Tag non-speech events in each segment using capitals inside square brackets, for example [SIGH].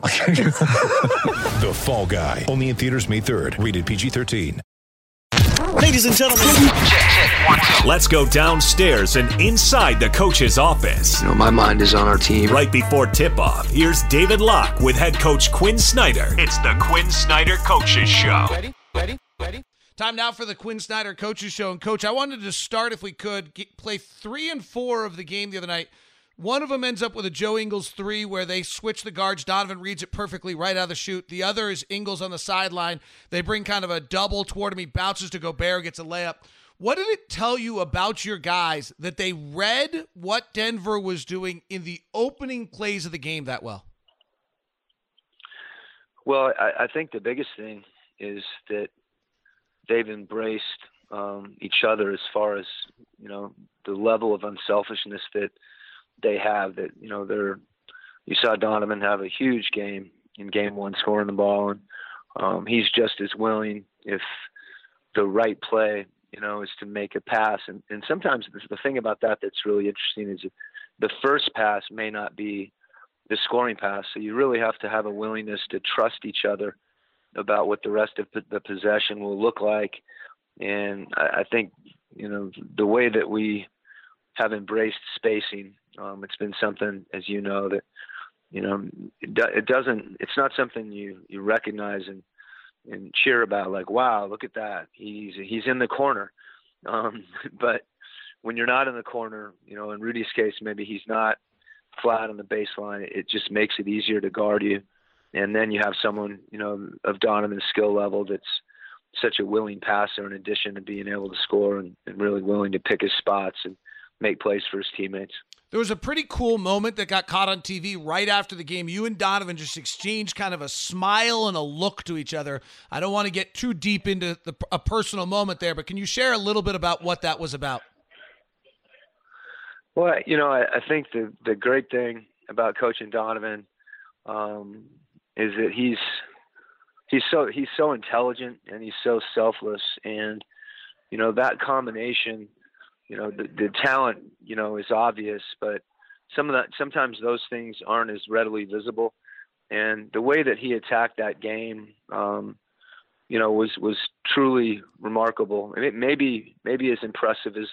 [LAUGHS] The Fall Guy. Only in theaters May 3rd. Rated PG-13. Ladies and gentlemen, let's go downstairs and inside the coach's office. You know, my mind is on our team. Right before tip off, here's David Locke with head coach Quin Snyder. It's the Quin Snyder Coaches Show. Ready? Ready? Ready? Time now for the Quin Snyder Coaches Show. And coach, I wanted to start, if we could, get, play three and four of the game the other night. One of them ends up with a Joe Ingles three where they switch the guards. Donovan reads it perfectly right out of the shoot. The other is Ingles on the sideline. They bring kind of a double toward him. He bounces to Gobert, gets a layup. What did it tell you about your guys that they read what Denver was doing in the opening plays of the game that well? Well, I, I think the biggest thing is that they've embraced um, each other as far as you know the level of unselfishness that they have. That you know they're. You saw Donovan have a huge game in game one, scoring the ball, and um, he's just as willing if the right play, you know, is to make a pass. And, and sometimes the, the thing about that that's really interesting is the first pass may not be the scoring pass. So you really have to have a willingness to trust each other about what the rest of the possession will look like. And I, I think, you know, the way that we have embraced spacing, um, it's been something, as you know, that, you know, it, do, it doesn't, it's not something you, you recognize and, and cheer about like, wow, look at that. He's, he's in the corner. Um, [LAUGHS] but when you're not in the corner, you know, in Rudy's case, maybe he's not flat on the baseline. It just makes it easier to guard you. And then you have someone, you know, of Donovan's skill level that's such a willing passer in addition to being able to score and, and really willing to pick his spots and make plays for his teammates. There was a pretty cool moment that got caught on TV right after the game. You and Donovan just exchanged kind of a smile and a look to each other. I don't want to get too deep into the, a personal moment there, but can you share a little bit about what that was about? Well, you know, I, I think the the great thing about coaching Donovan um, is that he's he's so he's so intelligent and he's so selfless, and you know that combination, you know, the, the talent, you know, is obvious, but some of that sometimes those things aren't as readily visible, and the way that he attacked that game. Um, you know, was was truly remarkable. I mean, maybe maybe as impressive as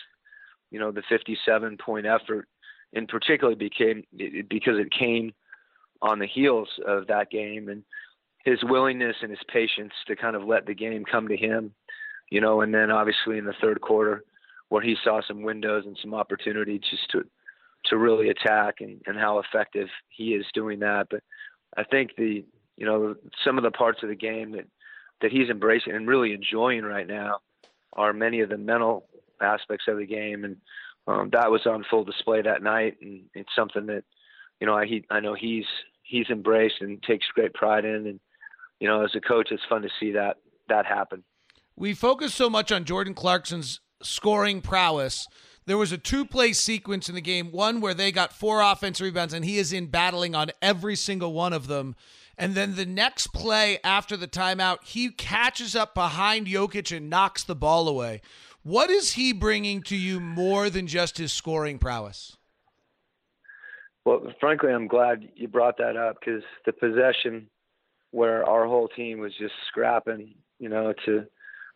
you know the 57 point effort in particular became because it came on the heels of that game and his willingness and his patience to kind of let the game come to him you know and then obviously in the third quarter where he saw some windows and some opportunity just to to really attack and, and how effective he is doing that but i think the you know some of the parts of the game that that he's embracing and really enjoying right now are many of the mental aspects of the game, and um, that was on full display that night. And it's something that you know I he, I know he's he's embraced and takes great pride in. And you know, as a coach, it's fun to see that that happen. We focus so much on Jordan Clarkson's scoring prowess. There was a two play sequence in the game, one where they got four offensive rebounds, and he is in battling on every single one of them. And then the next play after the timeout, he catches up behind Jokic and knocks the ball away. What is he bringing to you more than just his scoring prowess? Well, frankly, I'm glad you brought that up because the possession where our whole team was just scrapping, you know, to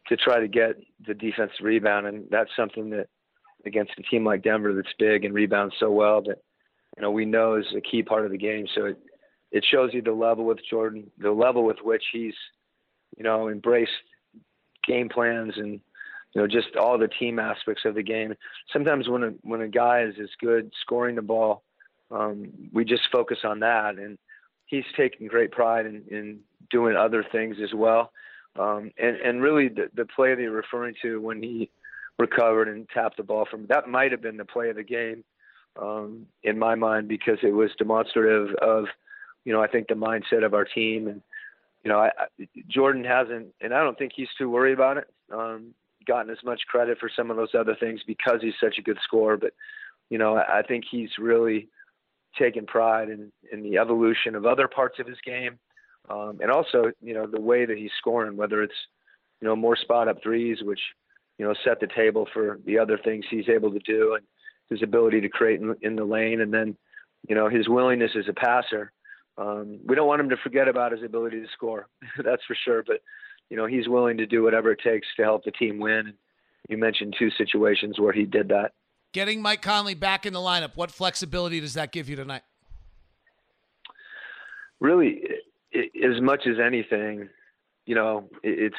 to try to get the defensive rebound, and that's something that against a team like Denver that's big and rebounds so well that you know we know is a key part of the game. So it it shows you the level with Jordan, the level with which he's you know embraced game plans and you know, just all the team aspects of the game. Sometimes when a when a guy is as good scoring the ball, um, we just focus on that, and he's taking great pride in, in doing other things as well. Um, and and really, the, the play that you're referring to when he recovered and tapped the ball from that might have been the play of the game um, in my mind because it was demonstrative of, you know, I think the mindset of our team and you know, I, Jordan hasn't, and I don't think he's too worried about it. Um, gotten as much credit for some of those other things because he's such a good scorer, but you know, I, I think he's really taken pride in in the evolution of other parts of his game, um, and also, you know, the way that he's scoring, whether it's you know more spot up threes, which you know set the table for the other things he's able to do, and his ability to create in, in the lane, and then you know his willingness as a passer. Um, we don't want him to forget about his ability to score, [LAUGHS] that's for sure. But you know he's willing to do whatever it takes to help the team win. And you mentioned two situations where he did that. Getting Mike Conley back in the lineup, what flexibility does that give you tonight? Really, it, as much as anything, you know, it, it's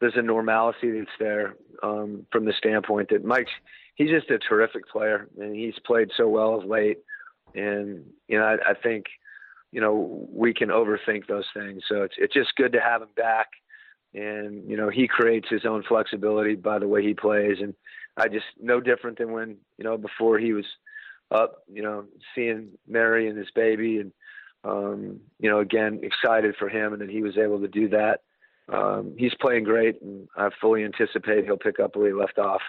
there's a normalcy that's there um, from the standpoint that Mike's he's just a terrific player and he's played so well of late. And you know, I, I think you know we can overthink those things. So it's it's just good to have him back. And you know, he creates his own flexibility by the way he plays, and I just no different than when you know before he was up, you know, seeing Mary and his baby, and um, you know, again excited for him, and that he was able to do that. Um, he's playing great, and I fully anticipate he'll pick up where he left off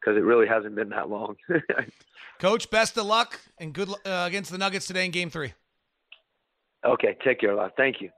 because it really hasn't been that long. [LAUGHS] Coach, best of luck and good uh, against the Nuggets today in Game Three. Okay, take care, love. Thank you.